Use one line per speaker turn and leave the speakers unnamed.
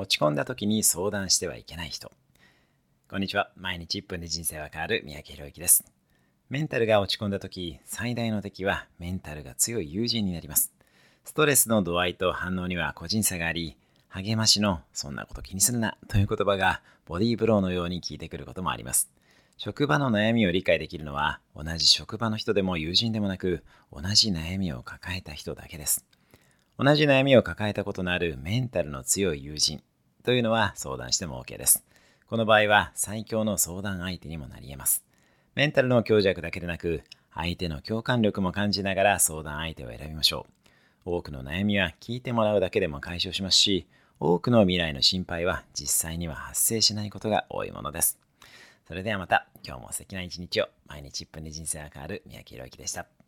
落ち込んだ時に相談してはいけない人。こんにちは。毎日1分で人生は変わる三宅宏之です。メンタルが落ち込んだ時、最大の敵はメンタルが強い友人になります。ストレスの度合いと反応には個人差があり、励ましのそんなこと気にするなという言葉がボディーブローのように効いてくることもあります。職場の悩みを理解できるのは同じ職場の人でも友人でもなく同じ悩みを抱えた人だけです。同じ悩みを抱えたことのあるメンタルの強い友人というのは相談しても OK です。この場合は最強の相談相手にもなり得ます。メンタルの強弱だけでなく、相手の共感力も感じながら相談相手を選びましょう。多くの悩みは聞いてもらうだけでも解消しますし、多くの未来の心配は実際には発生しないことが多いものです。それではまた、今日も素敵な一日を、毎日1分で人生が変わる三宅宏之でした。